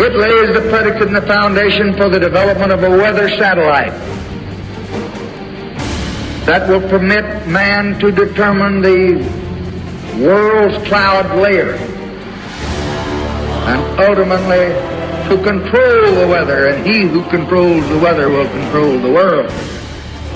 It lays the predicate and the foundation for the development of a weather satellite that will permit man to determine the world's cloud layer and ultimately to control the weather, and he who controls the weather will control the world.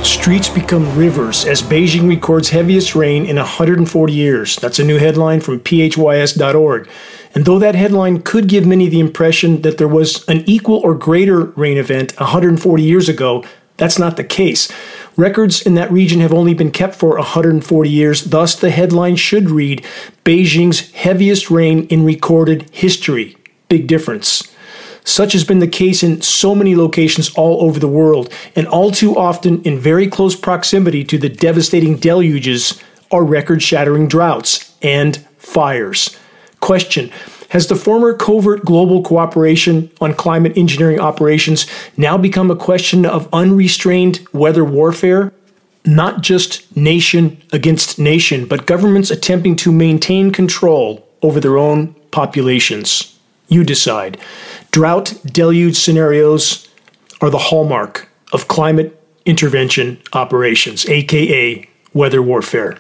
Streets become rivers as Beijing records heaviest rain in 140 years. That's a new headline from phys.org. And though that headline could give many the impression that there was an equal or greater rain event 140 years ago, that's not the case. Records in that region have only been kept for 140 years, thus, the headline should read Beijing's heaviest rain in recorded history. Big difference. Such has been the case in so many locations all over the world, and all too often in very close proximity to the devastating deluges are record shattering droughts and fires. Question Has the former covert global cooperation on climate engineering operations now become a question of unrestrained weather warfare? Not just nation against nation, but governments attempting to maintain control over their own populations. You decide. Drought deluge scenarios are the hallmark of climate intervention operations, aka weather warfare.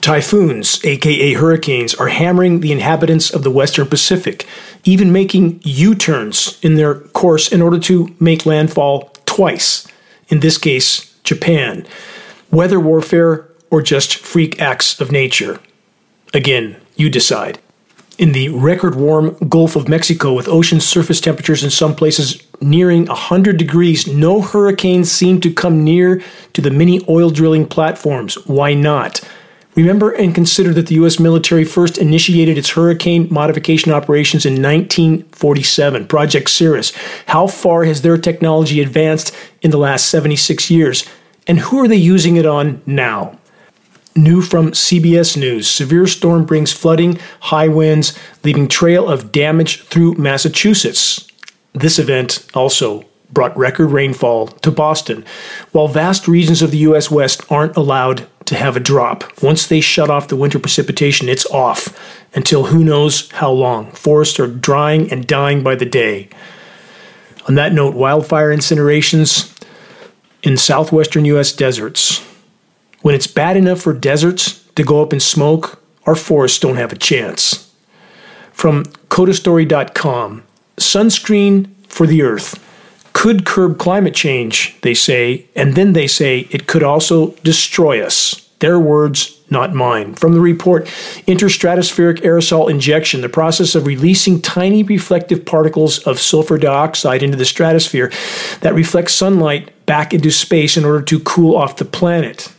Typhoons, aka hurricanes, are hammering the inhabitants of the Western Pacific, even making U turns in their course in order to make landfall twice, in this case, Japan. Weather warfare or just freak acts of nature? Again, you decide in the record warm Gulf of Mexico with ocean surface temperatures in some places nearing 100 degrees, no hurricanes seem to come near to the mini oil drilling platforms. Why not? Remember and consider that the U.S. military first initiated its hurricane modification operations in 1947, Project Cirrus. How far has their technology advanced in the last 76 years? And who are they using it on now? New from CBS News severe storm brings flooding, high winds, leaving trail of damage through Massachusetts. This event also brought record rainfall to Boston, while vast regions of the U.S. West aren't allowed to have a drop. Once they shut off the winter precipitation, it's off until who knows how long. Forests are drying and dying by the day. On that note, wildfire incinerations in southwestern U.S. deserts. When it's bad enough for deserts to go up in smoke, our forests don't have a chance. From codastory.com, sunscreen for the earth could curb climate change, they say, and then they say it could also destroy us. Their words, not mine. From the report, interstratospheric aerosol injection, the process of releasing tiny reflective particles of sulfur dioxide into the stratosphere that reflects sunlight back into space in order to cool off the planet.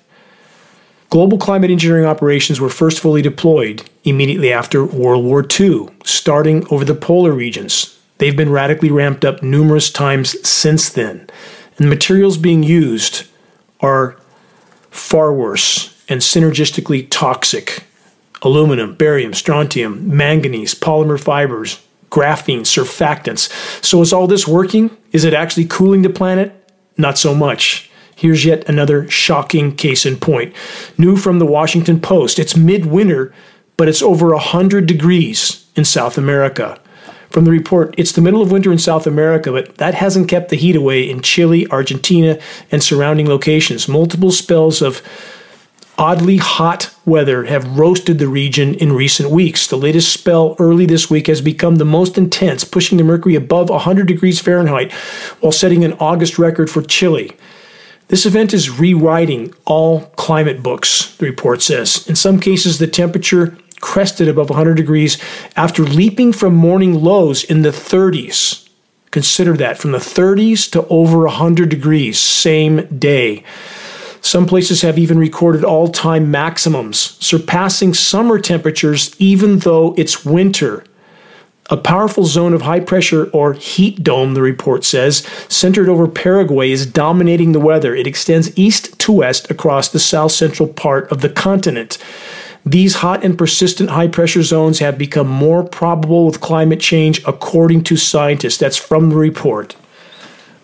Global climate engineering operations were first fully deployed immediately after World War II, starting over the polar regions. They've been radically ramped up numerous times since then. And the materials being used are far worse and synergistically toxic aluminum, barium, strontium, manganese, polymer fibers, graphene, surfactants. So, is all this working? Is it actually cooling the planet? Not so much. Here's yet another shocking case in point. New from the Washington Post. It's midwinter, but it's over 100 degrees in South America. From the report, it's the middle of winter in South America, but that hasn't kept the heat away in Chile, Argentina, and surrounding locations. Multiple spells of oddly hot weather have roasted the region in recent weeks. The latest spell early this week has become the most intense, pushing the mercury above 100 degrees Fahrenheit while setting an August record for Chile. This event is rewriting all climate books, the report says. In some cases, the temperature crested above 100 degrees after leaping from morning lows in the 30s. Consider that from the 30s to over 100 degrees, same day. Some places have even recorded all time maximums, surpassing summer temperatures even though it's winter. A powerful zone of high pressure or heat dome, the report says, centered over Paraguay, is dominating the weather. It extends east to west across the south central part of the continent. These hot and persistent high pressure zones have become more probable with climate change, according to scientists. That's from the report.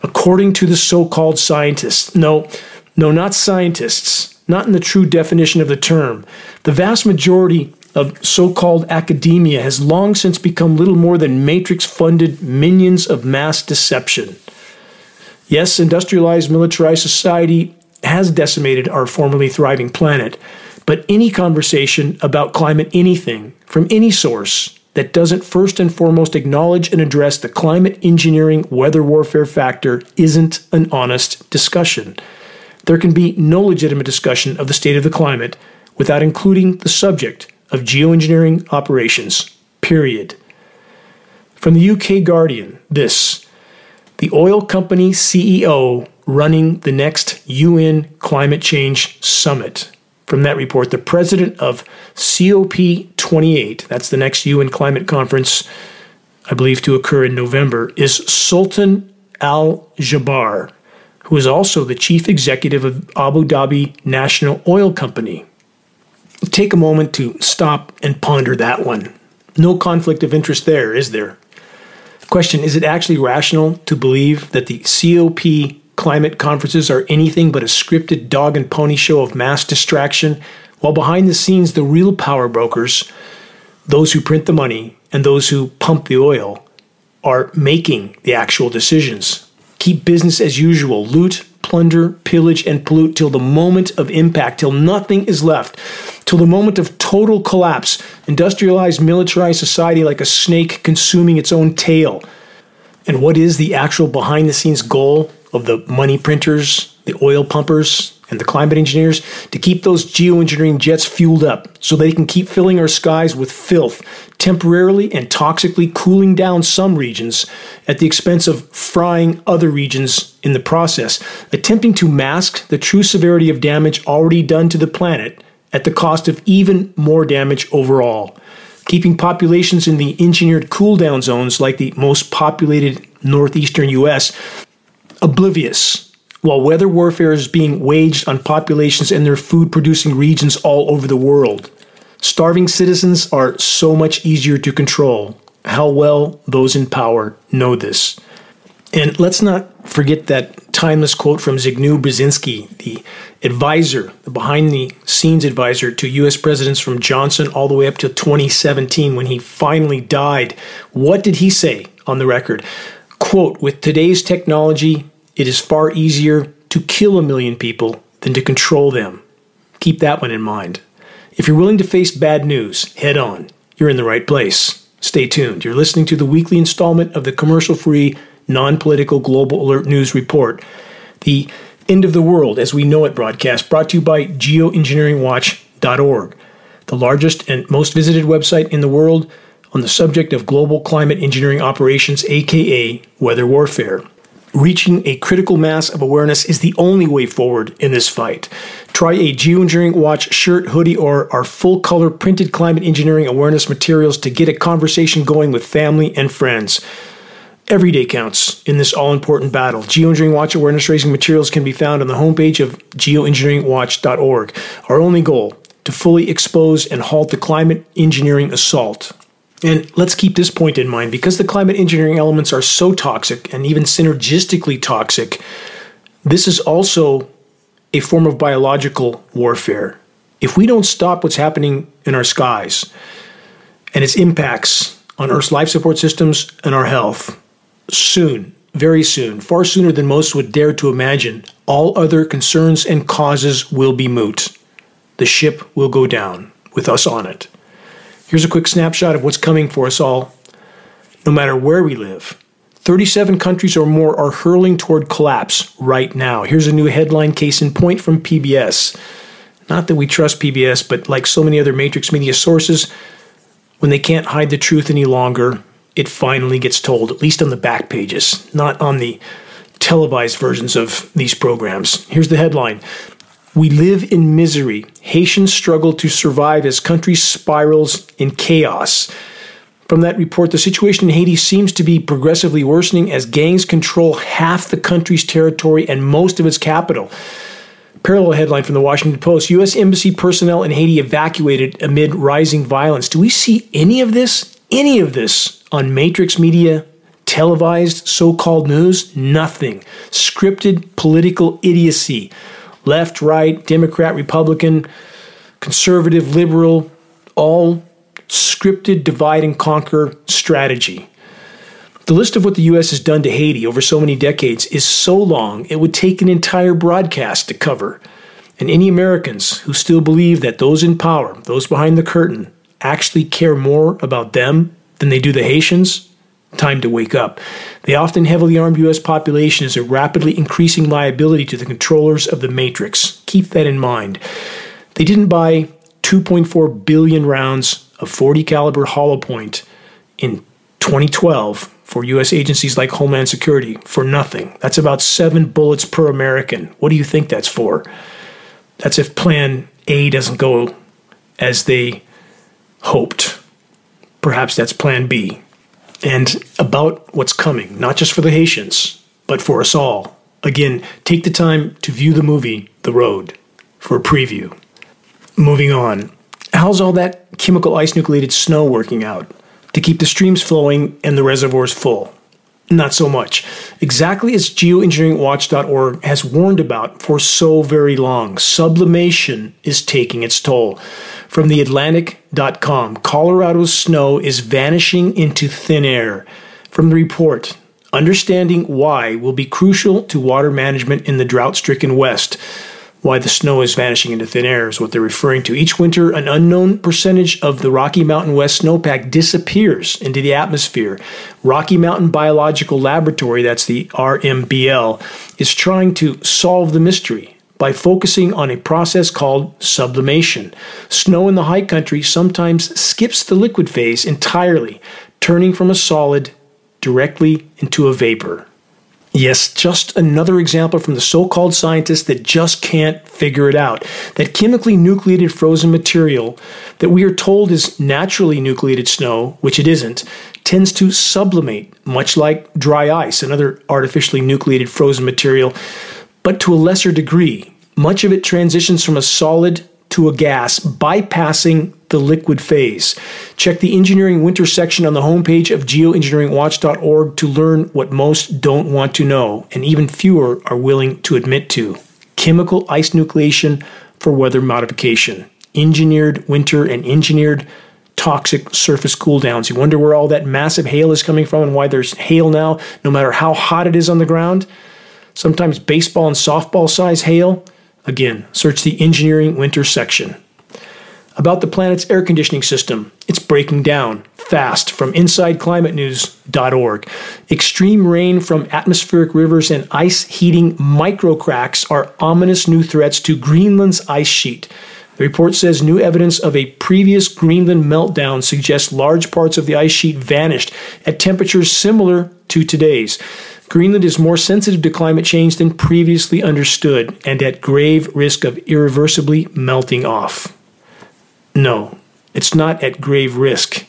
According to the so called scientists. No, no, not scientists, not in the true definition of the term. The vast majority of so called academia has long since become little more than matrix funded minions of mass deception. Yes, industrialized, militarized society has decimated our formerly thriving planet, but any conversation about climate anything from any source that doesn't first and foremost acknowledge and address the climate engineering weather warfare factor isn't an honest discussion. There can be no legitimate discussion of the state of the climate without including the subject of geoengineering operations. Period. From the UK Guardian, this the oil company CEO running the next UN climate change summit. From that report, the president of COP28, that's the next UN climate conference, I believe to occur in November, is Sultan Al Jaber, who is also the chief executive of Abu Dhabi National Oil Company. Take a moment to stop and ponder that one. No conflict of interest there, is there? Question Is it actually rational to believe that the COP climate conferences are anything but a scripted dog and pony show of mass distraction, while behind the scenes, the real power brokers, those who print the money and those who pump the oil, are making the actual decisions. Keep business as usual, loot, plunder, pillage, and pollute till the moment of impact, till nothing is left, till the moment of total collapse. Industrialized, militarized society like a snake consuming its own tail. And what is the actual behind the scenes goal of the money printers, the oil pumpers, and the climate engineers to keep those geoengineering jets fueled up so they can keep filling our skies with filth, temporarily and toxically cooling down some regions at the expense of frying other regions in the process, attempting to mask the true severity of damage already done to the planet at the cost of even more damage overall. Keeping populations in the engineered cool down zones like the most populated northeastern US oblivious while weather warfare is being waged on populations in their food producing regions all over the world. Starving citizens are so much easier to control. How well those in power know this. And let's not forget that timeless quote from Zbigniew Brzezinski, the advisor, the behind the scenes advisor to US presidents from Johnson all the way up to 2017 when he finally died. What did he say on the record? Quote, with today's technology, it is far easier to kill a million people than to control them. Keep that one in mind. If you're willing to face bad news head on, you're in the right place. Stay tuned. You're listening to the weekly installment of the commercial free, non political Global Alert News Report. The End of the World as We Know It broadcast brought to you by geoengineeringwatch.org, the largest and most visited website in the world on the subject of global climate engineering operations, aka weather warfare. Reaching a critical mass of awareness is the only way forward in this fight. Try a Geoengineering Watch shirt, hoodie, or our full color printed climate engineering awareness materials to get a conversation going with family and friends. Every day counts in this all important battle. Geoengineering Watch awareness raising materials can be found on the homepage of geoengineeringwatch.org. Our only goal to fully expose and halt the climate engineering assault. And let's keep this point in mind because the climate engineering elements are so toxic and even synergistically toxic, this is also a form of biological warfare. If we don't stop what's happening in our skies and its impacts on Earth's life support systems and our health, soon, very soon, far sooner than most would dare to imagine, all other concerns and causes will be moot. The ship will go down with us on it. Here's a quick snapshot of what's coming for us all, no matter where we live. 37 countries or more are hurling toward collapse right now. Here's a new headline case in point from PBS. Not that we trust PBS, but like so many other Matrix media sources, when they can't hide the truth any longer, it finally gets told, at least on the back pages, not on the televised versions of these programs. Here's the headline we live in misery. Haitians struggle to survive as country spirals in chaos. From that report, the situation in Haiti seems to be progressively worsening as gangs control half the country's territory and most of its capital. Parallel headline from the Washington Post U.S. Embassy personnel in Haiti evacuated amid rising violence. Do we see any of this? Any of this on Matrix Media televised so called news? Nothing. Scripted political idiocy left, right, Democrat, Republican, conservative, liberal, all scripted divide and conquer strategy. The list of what the U.S. has done to Haiti over so many decades is so long it would take an entire broadcast to cover. And any Americans who still believe that those in power, those behind the curtain, actually care more about them than they do the Haitians, time to wake up. The often heavily armed U.S. population is a rapidly increasing liability to the controllers of the matrix. Keep that in mind. They didn't buy 2.4 billion rounds of 40 caliber hollow point in 2012 for US agencies like Homeland Security for nothing. That's about 7 bullets per American. What do you think that's for? That's if plan A doesn't go as they hoped. Perhaps that's plan B. And about what's coming, not just for the Haitians, but for us all. Again, take the time to view the movie The Road for a preview. Moving on. How's all that chemical ice nucleated snow working out to keep the streams flowing and the reservoirs full? Not so much. Exactly as geoengineeringwatch.org has warned about for so very long, sublimation is taking its toll. From the Atlantic.com, Colorado's snow is vanishing into thin air. From the report, understanding why will be crucial to water management in the drought stricken West why the snow is vanishing into thin air is what they're referring to. Each winter, an unknown percentage of the Rocky Mountain West snowpack disappears into the atmosphere. Rocky Mountain Biological Laboratory, that's the RMBL, is trying to solve the mystery by focusing on a process called sublimation. Snow in the high country sometimes skips the liquid phase entirely, turning from a solid directly into a vapor. Yes, just another example from the so called scientists that just can't figure it out. That chemically nucleated frozen material that we are told is naturally nucleated snow, which it isn't, tends to sublimate, much like dry ice, another artificially nucleated frozen material, but to a lesser degree. Much of it transitions from a solid to a gas, bypassing the liquid phase. Check the engineering winter section on the homepage of geoengineeringwatch.org to learn what most don't want to know, and even fewer are willing to admit to. Chemical ice nucleation for weather modification. Engineered winter and engineered toxic surface cool downs. You wonder where all that massive hail is coming from and why there's hail now, no matter how hot it is on the ground. Sometimes baseball and softball size hail. Again, search the engineering winter section about the planet's air conditioning system. It's breaking down fast from InsideClimateNews.org. Extreme rain from atmospheric rivers and ice heating microcracks are ominous new threats to Greenland's ice sheet. The report says new evidence of a previous Greenland meltdown suggests large parts of the ice sheet vanished at temperatures similar to today's. Greenland is more sensitive to climate change than previously understood and at grave risk of irreversibly melting off. No, it's not at grave risk.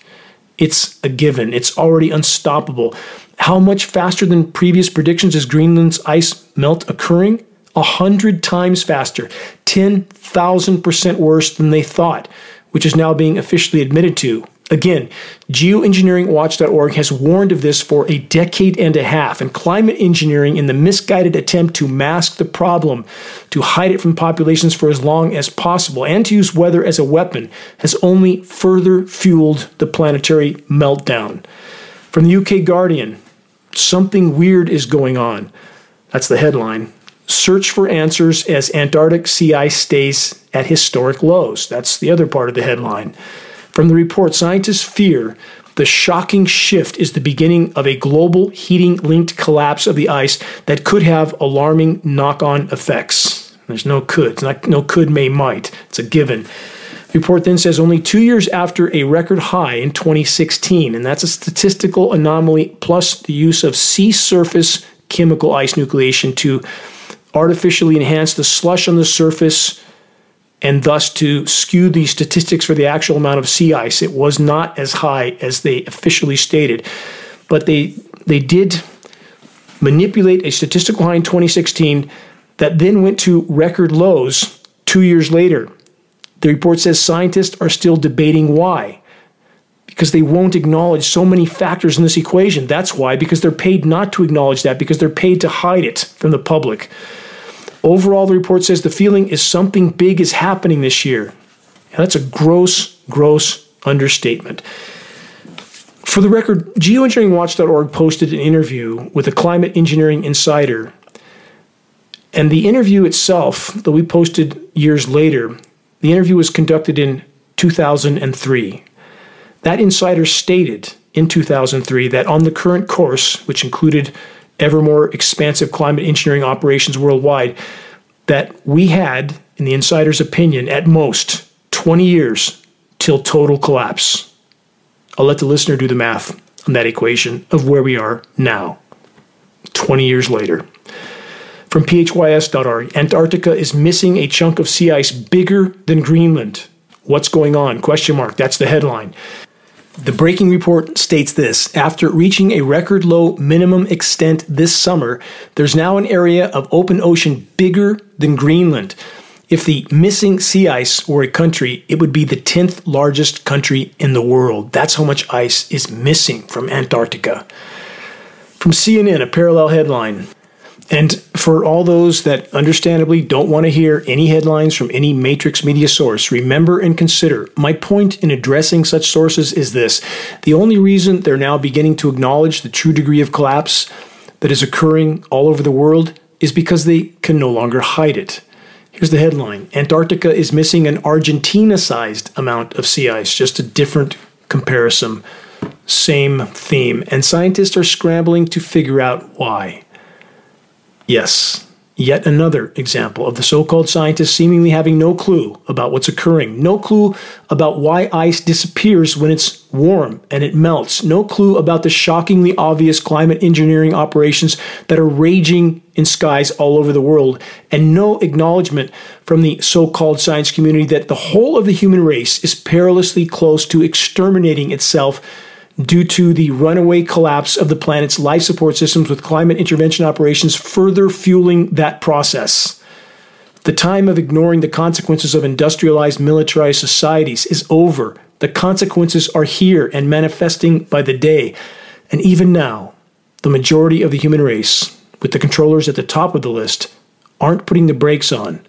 It's a given. It's already unstoppable. How much faster than previous predictions is Greenland's ice melt occurring? A hundred times faster, 10,000% worse than they thought, which is now being officially admitted to. Again, geoengineeringwatch.org has warned of this for a decade and a half, and climate engineering, in the misguided attempt to mask the problem, to hide it from populations for as long as possible, and to use weather as a weapon, has only further fueled the planetary meltdown. From the UK Guardian, something weird is going on. That's the headline. Search for answers as Antarctic sea ice stays at historic lows. That's the other part of the headline. From the report, scientists fear the shocking shift is the beginning of a global heating linked collapse of the ice that could have alarming knock on effects. There's no could. It's not, no could, may, might. It's a given. The report then says only two years after a record high in 2016, and that's a statistical anomaly plus the use of sea surface chemical ice nucleation to artificially enhance the slush on the surface and thus to skew the statistics for the actual amount of sea ice. It was not as high as they officially stated, but they they did manipulate a statistical high in 2016 that then went to record lows two years later. The report says scientists are still debating why. Because they won't acknowledge so many factors in this equation. That's why, because they're paid not to acknowledge that, because they're paid to hide it from the public. Overall, the report says the feeling is something big is happening this year. And that's a gross, gross understatement. For the record, geoengineeringwatch.org posted an interview with a climate engineering insider. And the interview itself, that we posted years later, the interview was conducted in 2003. That insider stated in 2003 that on the current course, which included ever more expansive climate engineering operations worldwide, that we had, in the insider's opinion, at most 20 years till total collapse. I'll let the listener do the math on that equation of where we are now, 20 years later. From phys.org, Antarctica is missing a chunk of sea ice bigger than Greenland. What's going on? Question mark. That's the headline. The breaking report states this After reaching a record low minimum extent this summer, there's now an area of open ocean bigger than Greenland. If the missing sea ice were a country, it would be the 10th largest country in the world. That's how much ice is missing from Antarctica. From CNN, a parallel headline. And for all those that understandably don't want to hear any headlines from any matrix media source, remember and consider my point in addressing such sources is this the only reason they're now beginning to acknowledge the true degree of collapse that is occurring all over the world is because they can no longer hide it. Here's the headline Antarctica is missing an Argentina sized amount of sea ice, just a different comparison, same theme. And scientists are scrambling to figure out why. Yes, Yet another example of the so called scientists seemingly having no clue about what's occurring, no clue about why ice disappears when it's warm and it melts, no clue about the shockingly obvious climate engineering operations that are raging in skies all over the world, and no acknowledgement from the so called science community that the whole of the human race is perilously close to exterminating itself due to the runaway collapse of the planet's life support systems, with climate intervention operations further fueling that process. The time of ignoring the consequences of industrialized, militarized societies is over. The consequences are here and manifesting by the day. And even now, the majority of the human race, with the controllers at the top of the list, aren't putting the brakes on.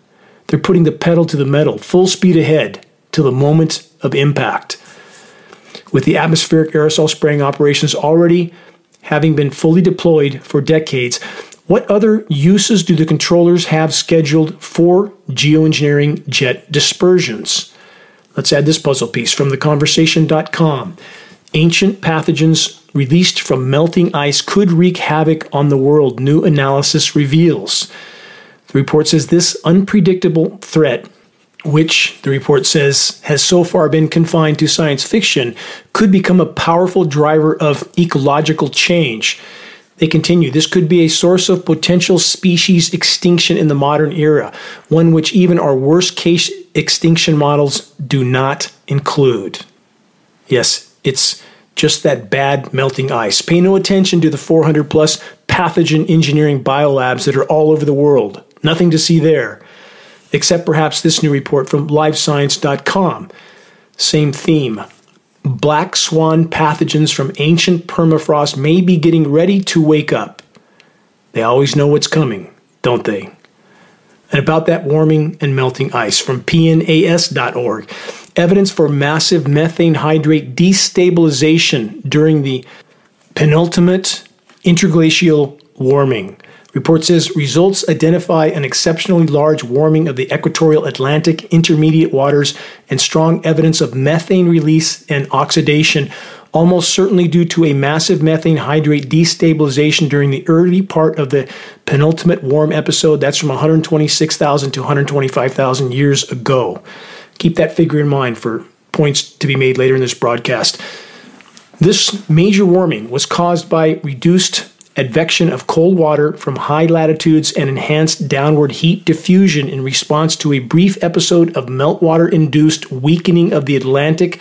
They're putting the pedal to the metal, full speed ahead, till the moment of impact with the atmospheric aerosol spraying operations already having been fully deployed for decades, what other uses do the controllers have scheduled for geoengineering jet dispersions? Let's add this puzzle piece from theconversation.com. Ancient pathogens released from melting ice could wreak havoc on the world, new analysis reveals. The report says this unpredictable threat which the report says has so far been confined to science fiction, could become a powerful driver of ecological change. They continue, this could be a source of potential species extinction in the modern era, one which even our worst case extinction models do not include. Yes, it's just that bad melting ice. Pay no attention to the 400 plus pathogen engineering biolabs that are all over the world. Nothing to see there except perhaps this new report from livescience.com. Same theme. Black swan pathogens from ancient permafrost may be getting ready to wake up. They always know what's coming, don't they? And about that warming and melting ice from pnas.org. Evidence for massive methane hydrate destabilization during the penultimate interglacial warming. Report says results identify an exceptionally large warming of the equatorial Atlantic intermediate waters and strong evidence of methane release and oxidation, almost certainly due to a massive methane hydrate destabilization during the early part of the penultimate warm episode. That's from 126,000 to 125,000 years ago. Keep that figure in mind for points to be made later in this broadcast. This major warming was caused by reduced advection of cold water from high latitudes and enhanced downward heat diffusion in response to a brief episode of meltwater induced weakening of the Atlantic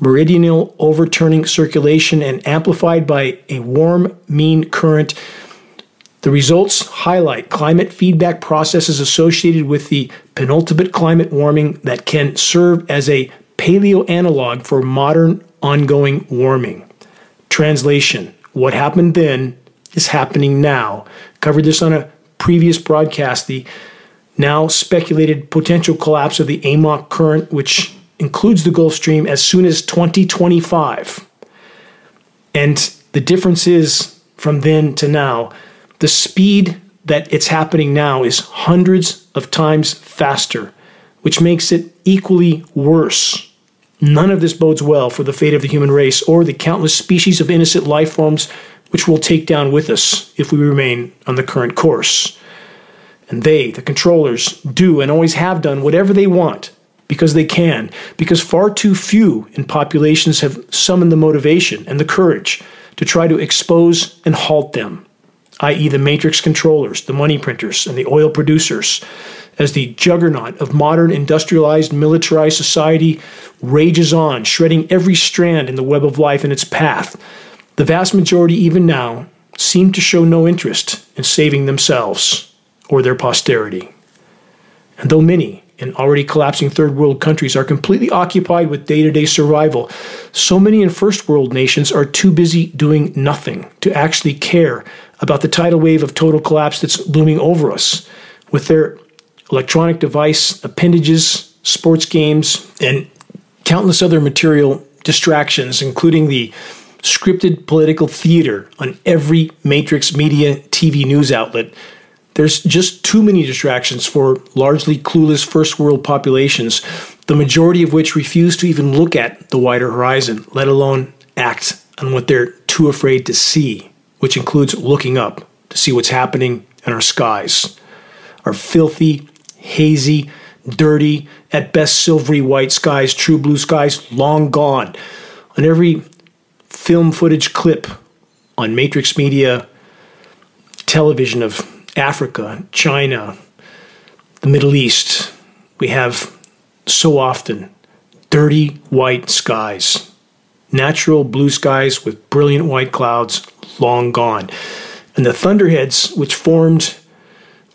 meridional overturning circulation and amplified by a warm mean current. The results highlight climate feedback processes associated with the penultimate climate warming that can serve as a paleo analog for modern ongoing warming. Translation What happened then is happening now. Covered this on a previous broadcast. The now speculated potential collapse of the AMOC current, which includes the Gulf Stream as soon as 2025. And the difference is from then to now, the speed that it's happening now is hundreds of times faster, which makes it equally worse. None of this bodes well for the fate of the human race or the countless species of innocent life forms which we'll take down with us if we remain on the current course. And they, the controllers, do and always have done whatever they want because they can, because far too few in populations have summoned the motivation and the courage to try to expose and halt them, i.e., the matrix controllers, the money printers, and the oil producers, as the juggernaut of modern industrialized militarized society rages on, shredding every strand in the web of life in its path. The vast majority, even now, seem to show no interest in saving themselves or their posterity. And though many, in already collapsing third world countries are completely occupied with day to day survival, so many in first world nations are too busy doing nothing to actually care about the tidal wave of total collapse that's looming over us with their electronic device, appendages, sports games, and countless other material distractions, including the scripted political theater on every Matrix Media TV news outlet there's just too many distractions for largely clueless first world populations, the majority of which refuse to even look at the wider horizon, let alone act on what they're too afraid to see, which includes looking up to see what's happening in our skies. Our filthy, hazy, dirty, at best silvery white skies, true blue skies, long gone. On every film footage clip on Matrix Media television of Africa, China, the Middle East, we have so often dirty white skies, natural blue skies with brilliant white clouds long gone. And the thunderheads, which formed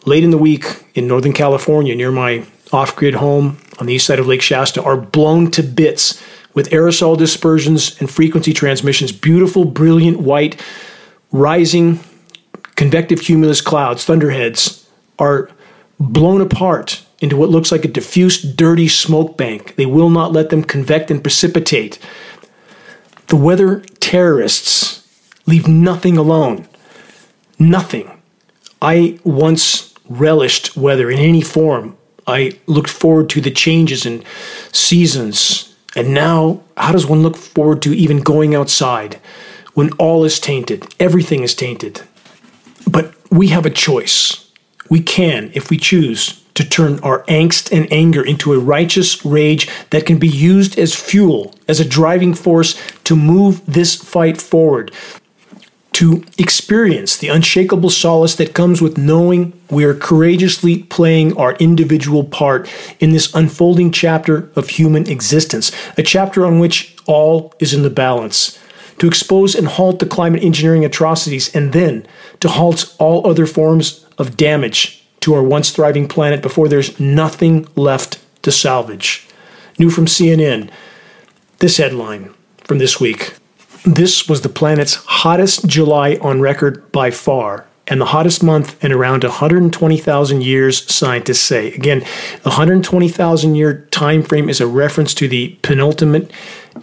late in the week in Northern California near my off grid home on the east side of Lake Shasta, are blown to bits with aerosol dispersions and frequency transmissions. Beautiful, brilliant white, rising convective cumulus clouds, thunderheads, are blown apart into what looks like a diffuse, dirty smoke bank. They will not let them convect and precipitate. The weather terrorists leave nothing alone. Nothing. I once relished weather in any form. I looked forward to the changes in seasons. And now, how does one look forward to even going outside when all is tainted? Everything is tainted. But we have a choice. We can, if we choose, to turn our angst and anger into a righteous rage that can be used as fuel, as a driving force to move this fight forward, to experience the unshakable solace that comes with knowing we are courageously playing our individual part in this unfolding chapter of human existence, a chapter on which all is in the balance to expose and halt the climate engineering atrocities, and then to halt all other forms of damage to our once thriving planet before there's nothing left to salvage. New from CNN this headline from this week. This was the planet's hottest July on record by far, and the hottest month in around 120,000 years, scientists say. Again, the 120,000 year time frame is a reference to the penultimate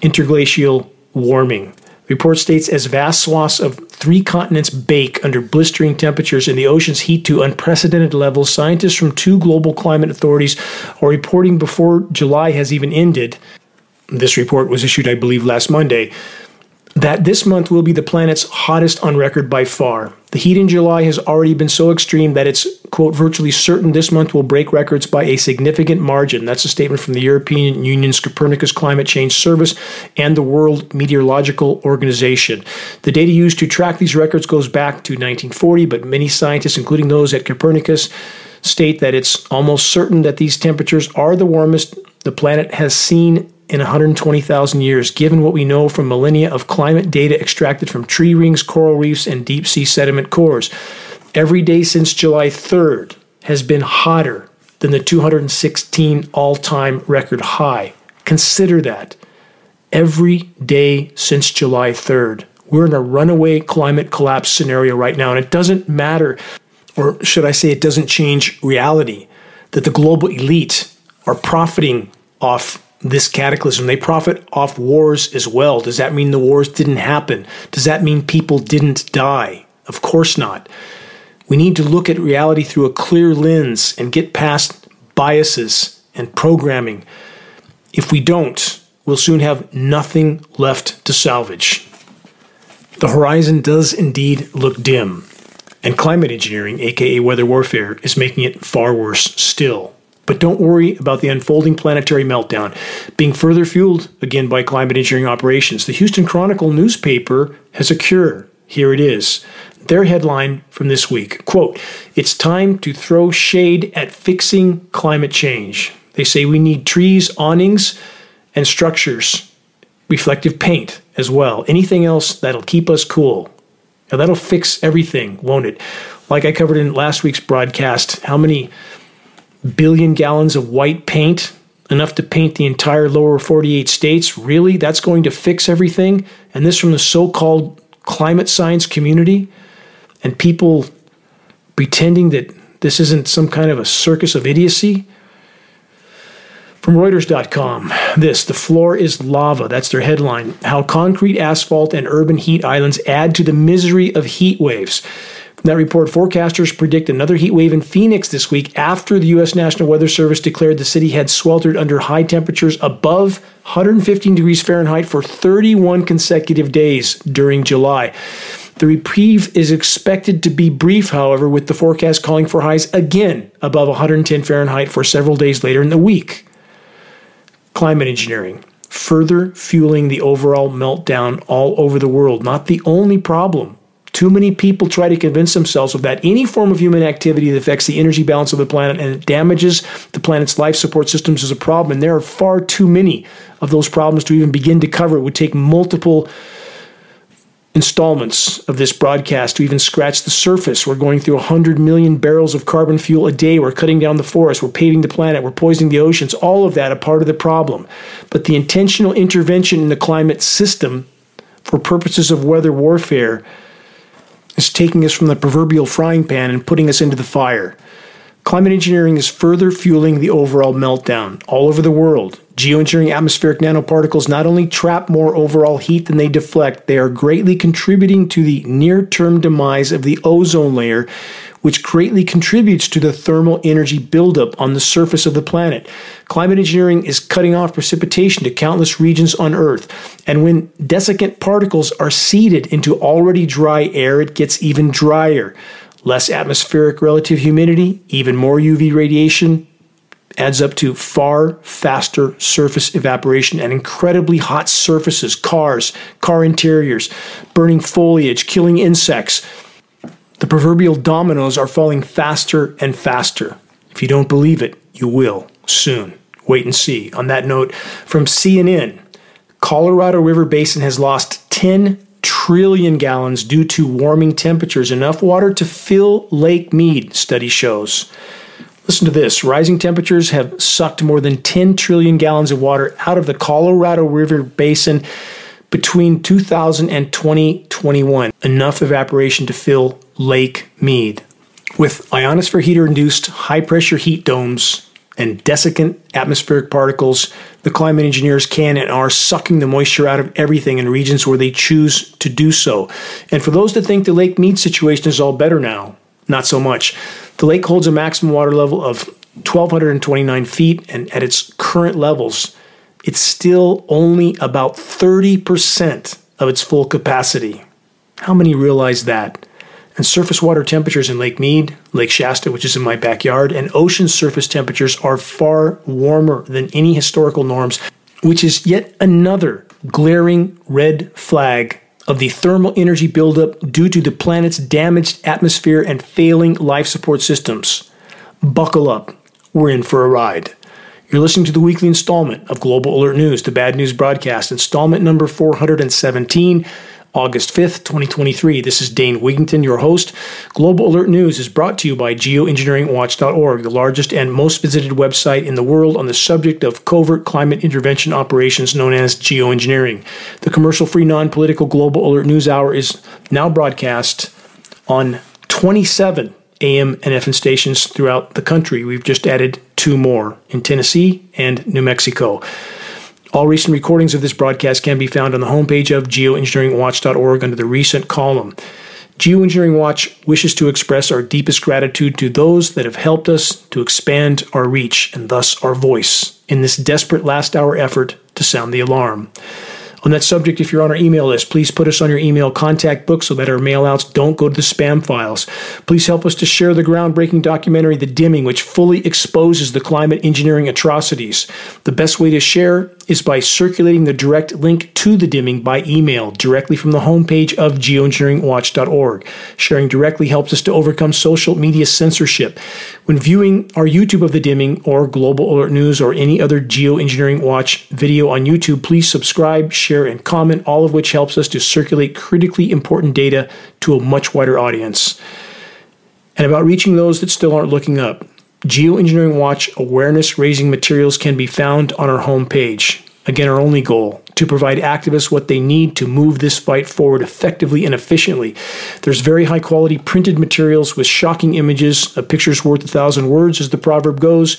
interglacial warming. The report states as vast swaths of three continents bake under blistering temperatures and the oceans heat to unprecedented levels, scientists from two global climate authorities are reporting before July has even ended. This report was issued, I believe, last Monday that this month will be the planet's hottest on record by far. The heat in July has already been so extreme that it's, quote, virtually certain this month will break records by a significant margin. That's a statement from the European Union's Copernicus Climate Change Service and the World Meteorological Organization. The data used to track these records goes back to 1940, but many scientists, including those at Copernicus, state that it's almost certain that these temperatures are the warmest the planet has seen in 120,000 years, given what we know from millennia of climate data extracted from tree rings, coral reefs, and deep sea sediment cores. Every day since July 3rd has been hotter than the 216 all time record high. Consider that. Every day since July 3rd. We're in a runaway climate collapse scenario right now, and it doesn't matter, or should I say, it doesn't change reality, that the global elite are profiting off this cataclysm. They profit off wars as well. Does that mean the wars didn't happen? Does that mean people didn't die? Of course not. We need to look at reality through a clear lens and get past biases and programming. If we don't, we'll soon have nothing left to salvage. The horizon does indeed look dim, and climate engineering, aka weather warfare, is making it far worse still. But don't worry about the unfolding planetary meltdown being further fueled again by climate engineering operations. The Houston Chronicle newspaper has a cure. Here it is. Their headline from this week quote, It's time to throw shade at fixing climate change. They say we need trees, awnings, and structures, reflective paint as well. Anything else that'll keep us cool. Now that'll fix everything, won't it? Like I covered in last week's broadcast, how many billion gallons of white paint, enough to paint the entire lower 48 states? Really? That's going to fix everything? And this from the so called climate science community? And people pretending that this isn't some kind of a circus of idiocy? From Reuters.com, this the floor is lava. That's their headline. How concrete, asphalt, and urban heat islands add to the misery of heat waves. That report, forecasters predict another heat wave in Phoenix this week after the U.S. National Weather Service declared the city had sweltered under high temperatures above 115 degrees Fahrenheit for 31 consecutive days during July. The reprieve is expected to be brief, however, with the forecast calling for highs again above 110 Fahrenheit for several days later in the week. Climate engineering, further fueling the overall meltdown all over the world. Not the only problem too many people try to convince themselves of that any form of human activity that affects the energy balance of the planet and it damages the planet's life support systems is a problem. And there are far too many of those problems to even begin to cover. It would take multiple installments of this broadcast to even scratch the surface. We're going through 100 million barrels of carbon fuel a day. We're cutting down the forest. We're paving the planet. We're poisoning the oceans. All of that a part of the problem. But the intentional intervention in the climate system for purposes of weather warfare is taking us from the proverbial frying pan and putting us into the fire. Climate engineering is further fueling the overall meltdown all over the world. Geoengineering atmospheric nanoparticles not only trap more overall heat than they deflect, they are greatly contributing to the near term demise of the ozone layer, which greatly contributes to the thermal energy buildup on the surface of the planet. Climate engineering is cutting off precipitation to countless regions on Earth. And when desiccant particles are seeded into already dry air, it gets even drier. Less atmospheric relative humidity, even more UV radiation, adds up to far faster surface evaporation and incredibly hot surfaces, cars, car interiors, burning foliage, killing insects the proverbial dominoes are falling faster and faster. If you don't believe it, you will soon. Wait and see. On that note, from CNN, Colorado River Basin has lost 10 trillion gallons due to warming temperatures, enough water to fill Lake Mead, study shows. Listen to this rising temperatures have sucked more than 10 trillion gallons of water out of the Colorado River Basin between 2000 and 2021, enough evaporation to fill Lake Mead. With ionosphere heater induced high pressure heat domes and desiccant atmospheric particles, the climate engineers can and are sucking the moisture out of everything in regions where they choose to do so. And for those that think the Lake Mead situation is all better now, not so much. The lake holds a maximum water level of 1,229 feet, and at its current levels, it's still only about 30% of its full capacity. How many realize that? And surface water temperatures in Lake Mead, Lake Shasta, which is in my backyard, and ocean surface temperatures are far warmer than any historical norms, which is yet another glaring red flag of the thermal energy buildup due to the planet's damaged atmosphere and failing life support systems. Buckle up, we're in for a ride. You're listening to the weekly installment of Global Alert News, the Bad News Broadcast, installment number 417, August 5th, 2023. This is Dane Wigington, your host. Global Alert News is brought to you by geoengineeringwatch.org, the largest and most visited website in the world on the subject of covert climate intervention operations known as geoengineering. The commercial free, non political Global Alert News Hour is now broadcast on 27 AM and FM stations throughout the country. We've just added two more in Tennessee and New Mexico. All recent recordings of this broadcast can be found on the homepage of geoengineeringwatch.org under the recent column. Geoengineering Watch wishes to express our deepest gratitude to those that have helped us to expand our reach and thus our voice in this desperate last hour effort to sound the alarm. On that subject, if you're on our email list, please put us on your email contact book so that our mailouts don't go to the spam files. Please help us to share the groundbreaking documentary, The Dimming, which fully exposes the climate engineering atrocities. The best way to share is by circulating the direct link to the dimming by email directly from the homepage of geoengineeringwatch.org. Sharing directly helps us to overcome social media censorship. When viewing our YouTube of the dimming or Global Alert News or any other Geoengineering Watch video on YouTube, please subscribe, share, and comment, all of which helps us to circulate critically important data to a much wider audience. And about reaching those that still aren't looking up. Geoengineering Watch awareness raising materials can be found on our homepage. Again, our only goal to provide activists what they need to move this fight forward effectively and efficiently. There's very high quality printed materials with shocking images. A picture's worth a thousand words, as the proverb goes.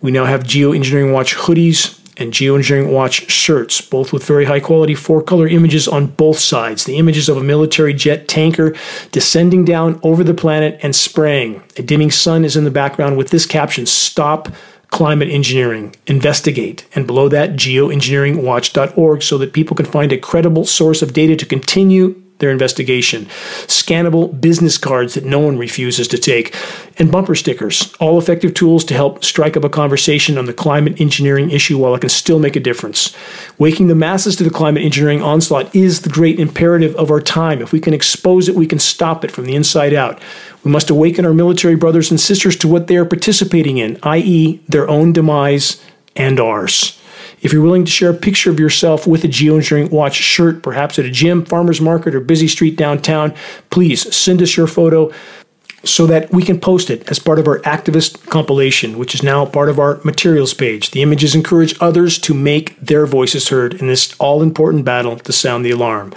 We now have Geoengineering Watch hoodies, and Geoengineering Watch shirts, both with very high quality four color images on both sides. The images of a military jet tanker descending down over the planet and spraying. A dimming sun is in the background with this caption Stop climate engineering, investigate, and below that, geoengineeringwatch.org so that people can find a credible source of data to continue their investigation, scannable business cards that no one refuses to take, and bumper stickers, all effective tools to help strike up a conversation on the climate engineering issue while it can still make a difference. Waking the masses to the climate engineering onslaught is the great imperative of our time. If we can expose it, we can stop it from the inside out. We must awaken our military brothers and sisters to what they are participating in, i.e., their own demise and ours. If you're willing to share a picture of yourself with a Geoengineering Watch shirt, perhaps at a gym, farmer's market, or busy street downtown, please send us your photo so that we can post it as part of our activist compilation, which is now part of our materials page. The images encourage others to make their voices heard in this all important battle to sound the alarm.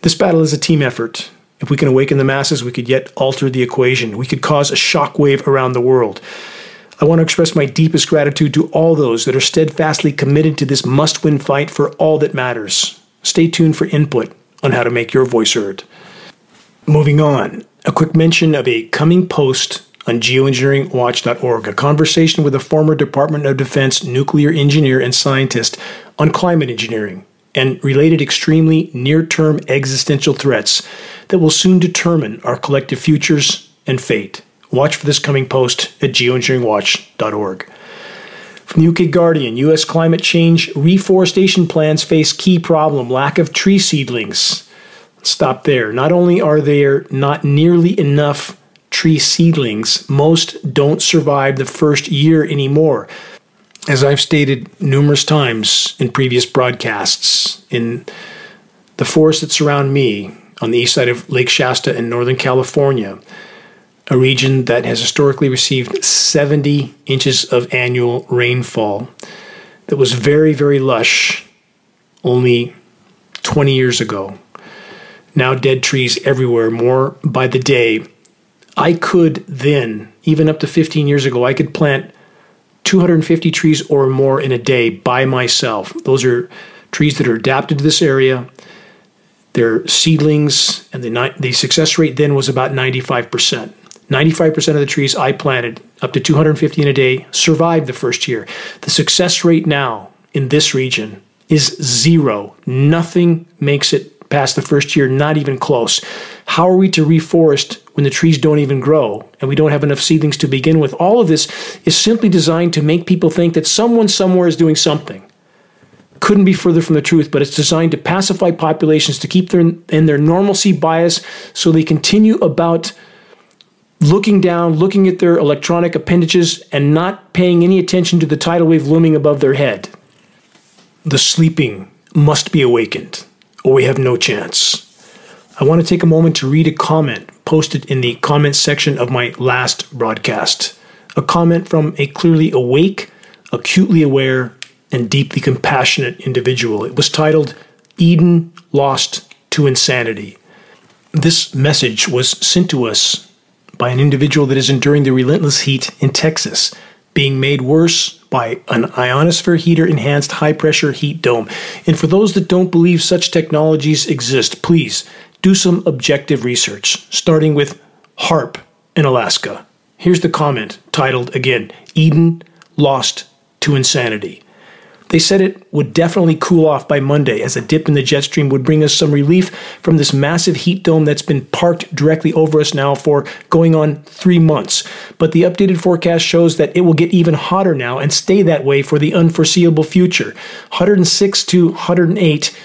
This battle is a team effort. If we can awaken the masses, we could yet alter the equation. We could cause a shockwave around the world. I want to express my deepest gratitude to all those that are steadfastly committed to this must win fight for all that matters. Stay tuned for input on how to make your voice heard. Moving on, a quick mention of a coming post on geoengineeringwatch.org, a conversation with a former Department of Defense nuclear engineer and scientist on climate engineering and related extremely near term existential threats that will soon determine our collective futures and fate. Watch for this coming post at geoengineeringwatch.org. From the UK Guardian, US climate change reforestation plans face key problem lack of tree seedlings. Stop there. Not only are there not nearly enough tree seedlings, most don't survive the first year anymore. As I've stated numerous times in previous broadcasts, in the forests that surround me on the east side of Lake Shasta in Northern California, a region that has historically received 70 inches of annual rainfall, that was very, very lush only 20 years ago. Now, dead trees everywhere, more by the day. I could then, even up to 15 years ago, I could plant 250 trees or more in a day by myself. Those are trees that are adapted to this area. They're seedlings, and the, the success rate then was about 95%. 95% of the trees I planted, up to 250 in a day, survived the first year. The success rate now in this region is zero. Nothing makes it past the first year, not even close. How are we to reforest when the trees don't even grow and we don't have enough seedlings to begin with? All of this is simply designed to make people think that someone somewhere is doing something. Couldn't be further from the truth, but it's designed to pacify populations, to keep them in their normalcy bias so they continue about looking down, looking at their electronic appendages, and not paying any attention to the tidal wave looming above their head. The sleeping must be awakened, or we have no chance. I want to take a moment to read a comment posted in the comment section of my last broadcast. A comment from a clearly awake, acutely aware, and deeply compassionate individual. It was titled Eden Lost to Insanity. This message was sent to us by an individual that is enduring the relentless heat in Texas, being made worse by an ionosphere heater enhanced high pressure heat dome. And for those that don't believe such technologies exist, please do some objective research, starting with HAARP in Alaska. Here's the comment titled again Eden Lost to Insanity. They said it would definitely cool off by Monday as a dip in the jet stream would bring us some relief from this massive heat dome that's been parked directly over us now for going on three months. But the updated forecast shows that it will get even hotter now and stay that way for the unforeseeable future 106 to 108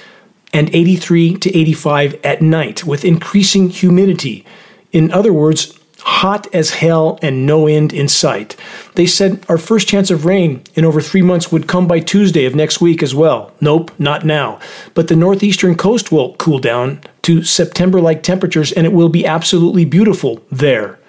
and 83 to 85 at night with increasing humidity. In other words, hot as hell and no end in sight. They said our first chance of rain in over three months would come by Tuesday of next week as well. Nope, not now. But the northeastern coast will cool down to September like temperatures and it will be absolutely beautiful there.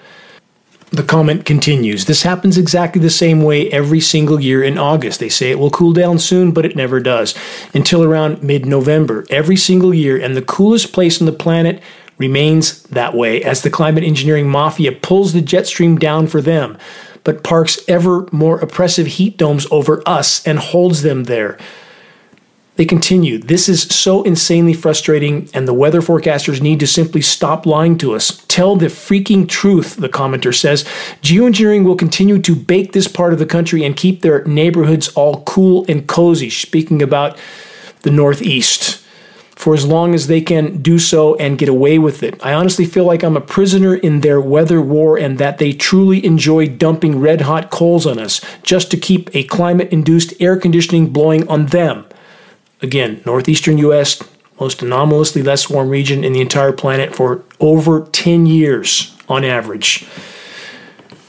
The comment continues This happens exactly the same way every single year in August. They say it will cool down soon, but it never does. Until around mid November, every single year, and the coolest place on the planet remains that way as the climate engineering mafia pulls the jet stream down for them, but parks ever more oppressive heat domes over us and holds them there. They continue, This is so insanely frustrating, and the weather forecasters need to simply stop lying to us. Tell the freaking truth, the commenter says. Geoengineering will continue to bake this part of the country and keep their neighborhoods all cool and cozy. Speaking about the Northeast for as long as they can do so and get away with it. I honestly feel like I'm a prisoner in their weather war and that they truly enjoy dumping red hot coals on us just to keep a climate induced air conditioning blowing on them. Again, northeastern US, most anomalously less warm region in the entire planet for over 10 years on average.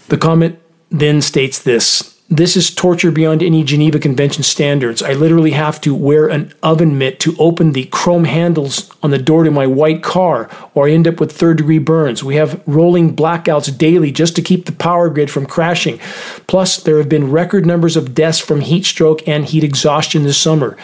The comment then states this this is torture beyond any Geneva Convention standards. I literally have to wear an oven mitt to open the chrome handles on the door to my white car, or I end up with third degree burns. We have rolling blackouts daily just to keep the power grid from crashing. Plus, there have been record numbers of deaths from heat stroke and heat exhaustion this summer.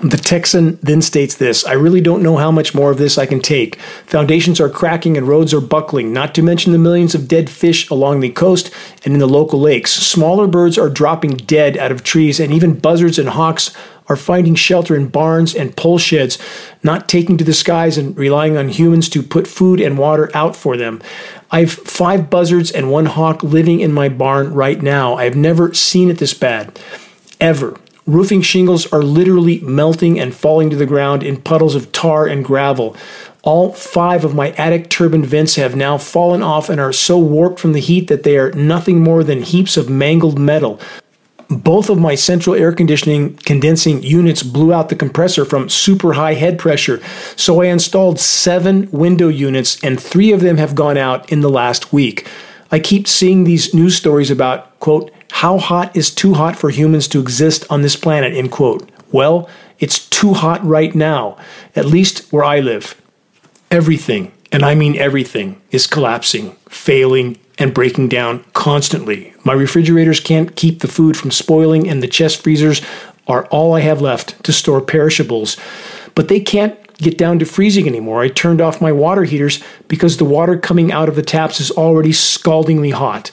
The Texan then states this I really don't know how much more of this I can take. Foundations are cracking and roads are buckling, not to mention the millions of dead fish along the coast and in the local lakes. Smaller birds are dropping dead out of trees, and even buzzards and hawks are finding shelter in barns and pole sheds, not taking to the skies and relying on humans to put food and water out for them. I've five buzzards and one hawk living in my barn right now. I've never seen it this bad. Ever. Roofing shingles are literally melting and falling to the ground in puddles of tar and gravel. All five of my attic turbine vents have now fallen off and are so warped from the heat that they are nothing more than heaps of mangled metal. Both of my central air conditioning condensing units blew out the compressor from super high head pressure, so I installed seven window units and three of them have gone out in the last week. I keep seeing these news stories about, quote, how hot is too hot for humans to exist on this planet, end quote. Well, it's too hot right now, at least where I live. Everything, and I mean everything, is collapsing, failing, and breaking down constantly. My refrigerators can't keep the food from spoiling, and the chest freezers are all I have left to store perishables. But they can't get down to freezing anymore. I turned off my water heaters because the water coming out of the taps is already scaldingly hot.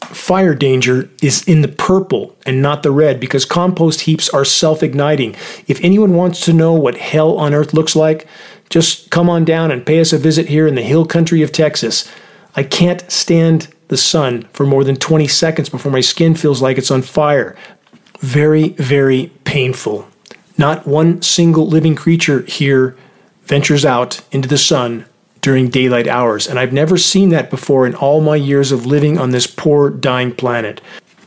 Fire danger is in the purple and not the red because compost heaps are self igniting. If anyone wants to know what hell on earth looks like, just come on down and pay us a visit here in the hill country of Texas. I can't stand the sun for more than 20 seconds before my skin feels like it's on fire. Very, very painful. Not one single living creature here ventures out into the sun during daylight hours, and I've never seen that before in all my years of living on this poor, dying planet.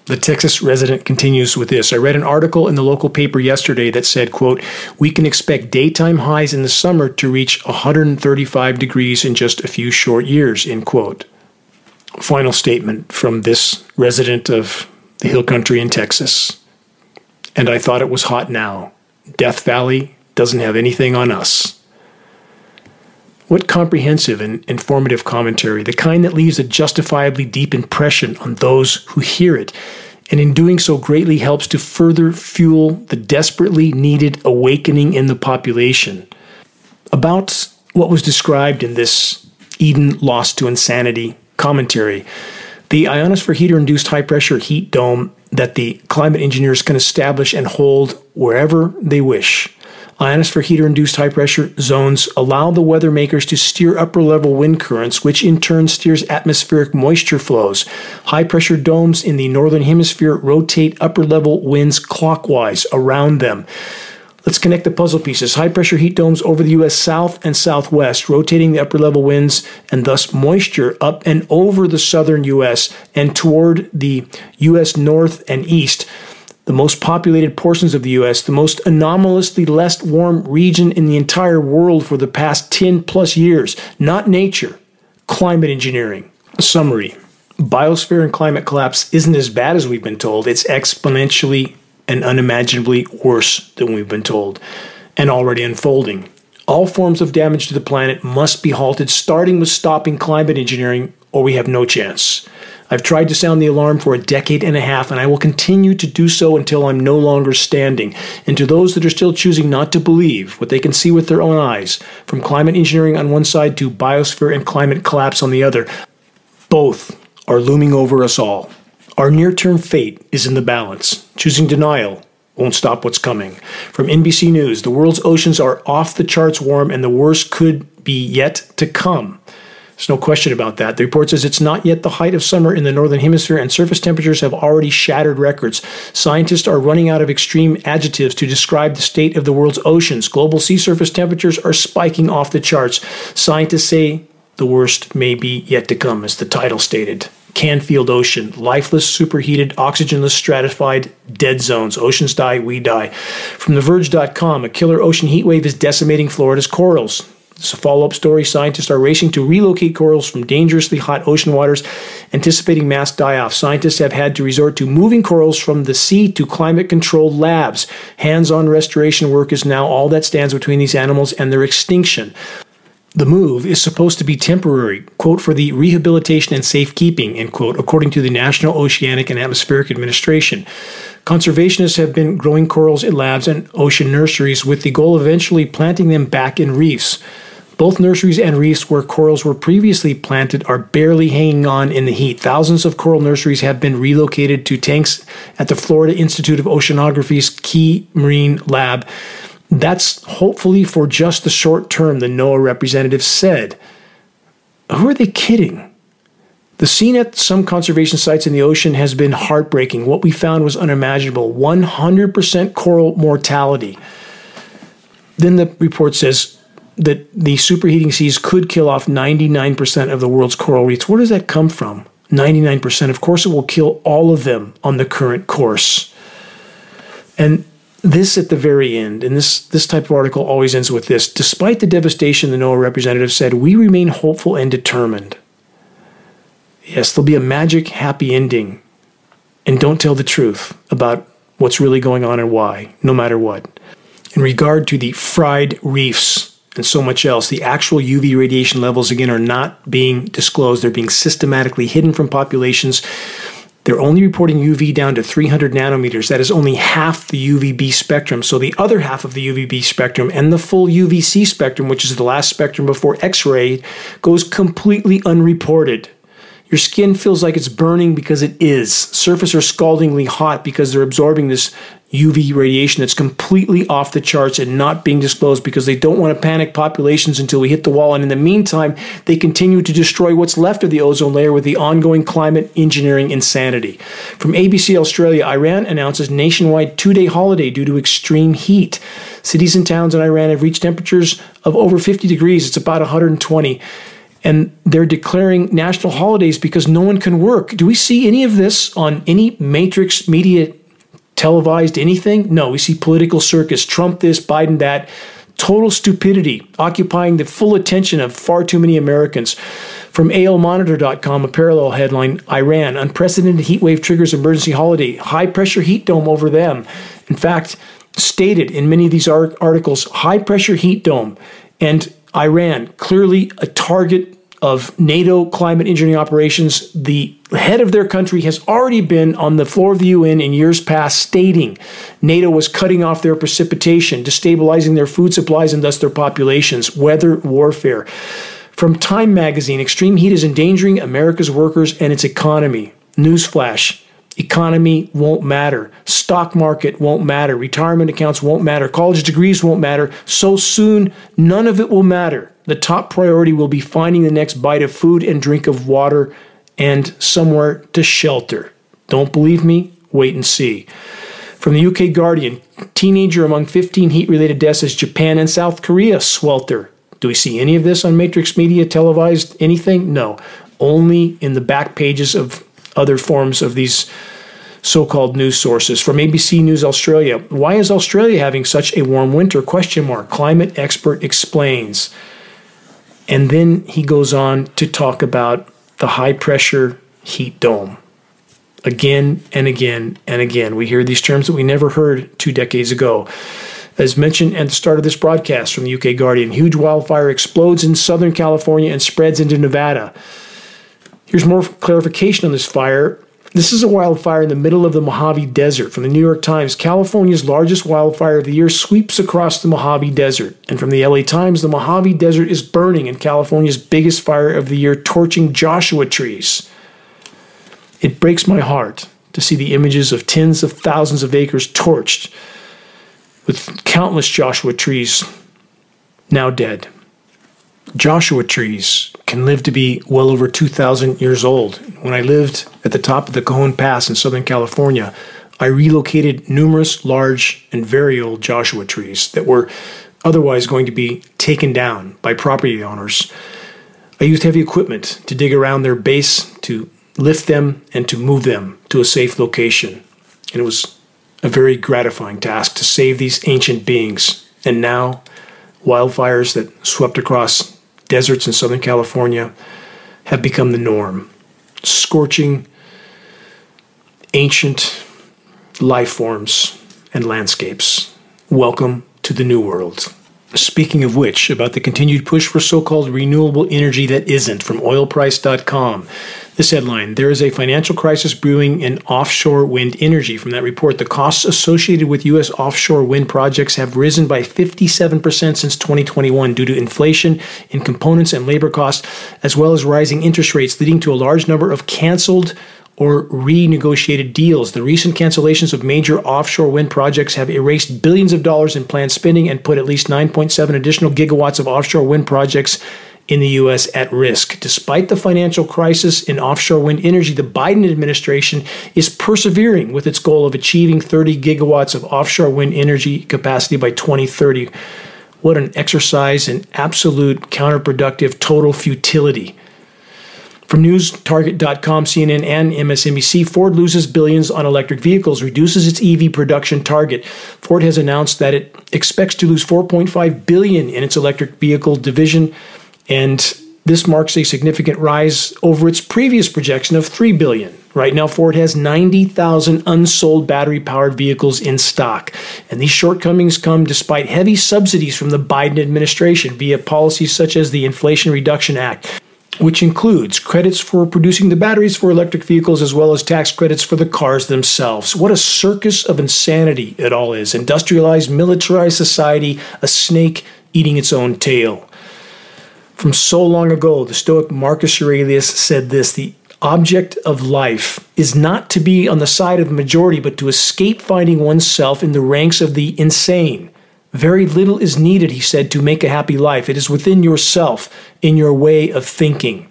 The Texas resident continues with this. I read an article in the local paper yesterday that said, quote, "We can expect daytime highs in the summer to reach 135 degrees in just a few short years." End quote. Final statement from this resident of the hill country in Texas. And I thought it was hot now. Death Valley doesn't have anything on us. What comprehensive and informative commentary, the kind that leaves a justifiably deep impression on those who hear it, and in doing so greatly helps to further fuel the desperately needed awakening in the population. About what was described in this Eden Lost to Insanity commentary, The ionosphere heater induced high pressure heat dome that the climate engineers can establish and hold wherever they wish. Ionosphere heater induced high pressure zones allow the weather makers to steer upper level wind currents, which in turn steers atmospheric moisture flows. High pressure domes in the northern hemisphere rotate upper level winds clockwise around them. Let's connect the puzzle pieces. High pressure heat domes over the U.S. south and southwest, rotating the upper level winds and thus moisture up and over the southern U.S. and toward the U.S. north and east the most populated portions of the US, the most anomalously less warm region in the entire world for the past 10 plus years. Not nature, climate engineering. Summary Biosphere and climate collapse isn't as bad as we've been told, it's exponentially and unimaginably worse than we've been told, and already unfolding. All forms of damage to the planet must be halted, starting with stopping climate engineering, or we have no chance. I've tried to sound the alarm for a decade and a half, and I will continue to do so until I'm no longer standing. And to those that are still choosing not to believe what they can see with their own eyes, from climate engineering on one side to biosphere and climate collapse on the other, both are looming over us all. Our near term fate is in the balance. Choosing denial won't stop what's coming. From NBC News, the world's oceans are off the charts warm, and the worst could be yet to come. There's no question about that. The report says it's not yet the height of summer in the northern hemisphere, and surface temperatures have already shattered records. Scientists are running out of extreme adjectives to describe the state of the world's oceans. Global sea surface temperatures are spiking off the charts. Scientists say the worst may be yet to come, as the title stated. Canfield Ocean, lifeless, superheated, oxygenless, stratified, dead zones. Oceans die, we die. From TheVerge.com, a killer ocean heat wave is decimating Florida's corals. It's a follow up story. Scientists are racing to relocate corals from dangerously hot ocean waters, anticipating mass die off. Scientists have had to resort to moving corals from the sea to climate controlled labs. Hands on restoration work is now all that stands between these animals and their extinction. The move is supposed to be temporary, quote, for the rehabilitation and safekeeping, end quote, according to the National Oceanic and Atmospheric Administration. Conservationists have been growing corals in labs and ocean nurseries with the goal of eventually planting them back in reefs. Both nurseries and reefs where corals were previously planted are barely hanging on in the heat. Thousands of coral nurseries have been relocated to tanks at the Florida Institute of Oceanography's Key Marine Lab. That's hopefully for just the short term, the NOAA representative said. Who are they kidding? The scene at some conservation sites in the ocean has been heartbreaking. What we found was unimaginable 100% coral mortality. Then the report says that the superheating seas could kill off 99% of the world's coral reefs. Where does that come from? 99%. Of course, it will kill all of them on the current course. And this at the very end, and this, this type of article always ends with this despite the devastation, the NOAA representative said, we remain hopeful and determined. Yes, there'll be a magic, happy ending. And don't tell the truth about what's really going on and why, no matter what. In regard to the fried reefs, and so much else. The actual UV radiation levels, again, are not being disclosed. They're being systematically hidden from populations. They're only reporting UV down to 300 nanometers. That is only half the UVB spectrum. So the other half of the UVB spectrum and the full UVC spectrum, which is the last spectrum before X ray, goes completely unreported. Your skin feels like it's burning because it is. Surfaces are scaldingly hot because they're absorbing this UV radiation that's completely off the charts and not being disclosed because they don't want to panic populations until we hit the wall. And in the meantime, they continue to destroy what's left of the ozone layer with the ongoing climate engineering insanity. From ABC Australia, Iran announces nationwide two day holiday due to extreme heat. Cities and towns in Iran have reached temperatures of over 50 degrees. It's about 120 and they're declaring national holidays because no one can work. Do we see any of this on any matrix media televised anything? No, we see political circus, Trump this, Biden that. Total stupidity occupying the full attention of far too many Americans. From ALMonitor.com, a parallel headline Iran, unprecedented heat wave triggers emergency holiday, high pressure heat dome over them. In fact, stated in many of these articles, high pressure heat dome and Iran, clearly a target of NATO climate engineering operations, the head of their country has already been on the floor of the UN in years past stating NATO was cutting off their precipitation, destabilizing their food supplies and thus their populations, weather warfare. From Time magazine, extreme heat is endangering America's workers and its economy. Newsflash economy won't matter. Stock market won't matter. Retirement accounts won't matter. College degrees won't matter. So soon, none of it will matter. The top priority will be finding the next bite of food and drink of water and somewhere to shelter. Don't believe me? Wait and see. From the UK Guardian, teenager among 15 heat related deaths as Japan and South Korea swelter. Do we see any of this on Matrix Media televised? Anything? No. Only in the back pages of other forms of these so called news sources. From ABC News Australia, why is Australia having such a warm winter? Question mark. Climate expert explains. And then he goes on to talk about the high pressure heat dome. Again and again and again. We hear these terms that we never heard two decades ago. As mentioned at the start of this broadcast from the UK Guardian, huge wildfire explodes in Southern California and spreads into Nevada. Here's more clarification on this fire. This is a wildfire in the middle of the Mojave Desert. From the New York Times, California's largest wildfire of the year sweeps across the Mojave Desert. And from the LA Times, the Mojave Desert is burning in California's biggest fire of the year, torching Joshua trees. It breaks my heart to see the images of tens of thousands of acres torched, with countless Joshua trees now dead. Joshua trees can live to be well over 2,000 years old. When I lived at the top of the Cajon Pass in Southern California, I relocated numerous large and very old Joshua trees that were otherwise going to be taken down by property owners. I used heavy equipment to dig around their base, to lift them, and to move them to a safe location. And it was a very gratifying task to save these ancient beings. And now, wildfires that swept across deserts in Southern California have become the norm. Scorching ancient life forms and landscapes. Welcome to the New World. Speaking of which, about the continued push for so called renewable energy that isn't from oilprice.com. This headline There is a financial crisis brewing in offshore wind energy. From that report, the costs associated with U.S. offshore wind projects have risen by 57% since 2021 due to inflation in components and labor costs, as well as rising interest rates, leading to a large number of canceled or renegotiated deals. The recent cancellations of major offshore wind projects have erased billions of dollars in planned spending and put at least 9.7 additional gigawatts of offshore wind projects in the U.S. at risk. Despite the financial crisis in offshore wind energy, the Biden administration is persevering with its goal of achieving 30 gigawatts of offshore wind energy capacity by 2030. What an exercise in absolute counterproductive total futility. From NewsTarget.com, CNN, and MSNBC, Ford loses billions on electric vehicles, reduces its EV production target. Ford has announced that it expects to lose 4.5 billion in its electric vehicle division and this marks a significant rise over its previous projection of 3 billion. Right now Ford has 90,000 unsold battery-powered vehicles in stock, and these shortcomings come despite heavy subsidies from the Biden administration via policies such as the Inflation Reduction Act which includes credits for producing the batteries for electric vehicles as well as tax credits for the cars themselves. What a circus of insanity it all is. Industrialized, militarized society, a snake eating its own tail. From so long ago, the Stoic Marcus Aurelius said this the object of life is not to be on the side of the majority, but to escape finding oneself in the ranks of the insane. Very little is needed, he said, to make a happy life. It is within yourself, in your way of thinking.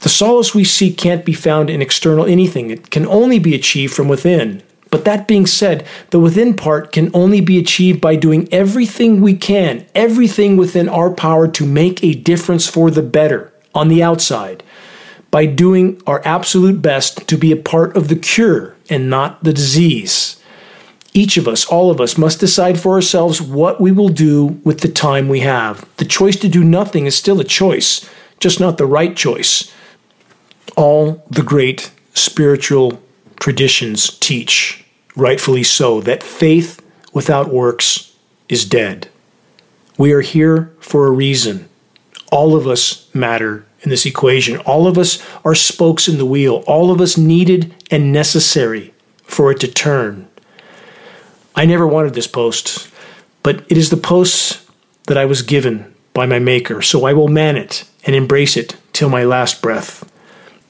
The solace we seek can't be found in external anything, it can only be achieved from within. But that being said, the within part can only be achieved by doing everything we can, everything within our power to make a difference for the better on the outside, by doing our absolute best to be a part of the cure and not the disease. Each of us, all of us, must decide for ourselves what we will do with the time we have. The choice to do nothing is still a choice, just not the right choice. All the great spiritual traditions teach, rightfully so, that faith without works is dead. We are here for a reason. All of us matter in this equation. All of us are spokes in the wheel. All of us needed and necessary for it to turn. I never wanted this post, but it is the post that I was given by my Maker, so I will man it and embrace it till my last breath.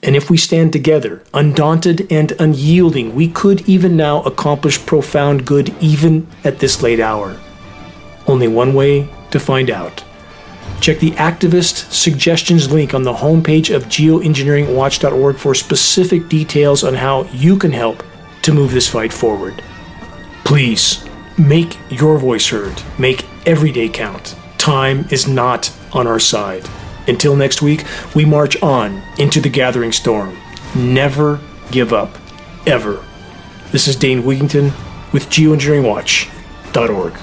And if we stand together, undaunted and unyielding, we could even now accomplish profound good even at this late hour. Only one way to find out. Check the activist suggestions link on the homepage of geoengineeringwatch.org for specific details on how you can help to move this fight forward. Please make your voice heard. Make every day count. Time is not on our side. Until next week, we march on into the gathering storm. Never give up, ever. This is Dane Wigington with geoengineeringwatch.org.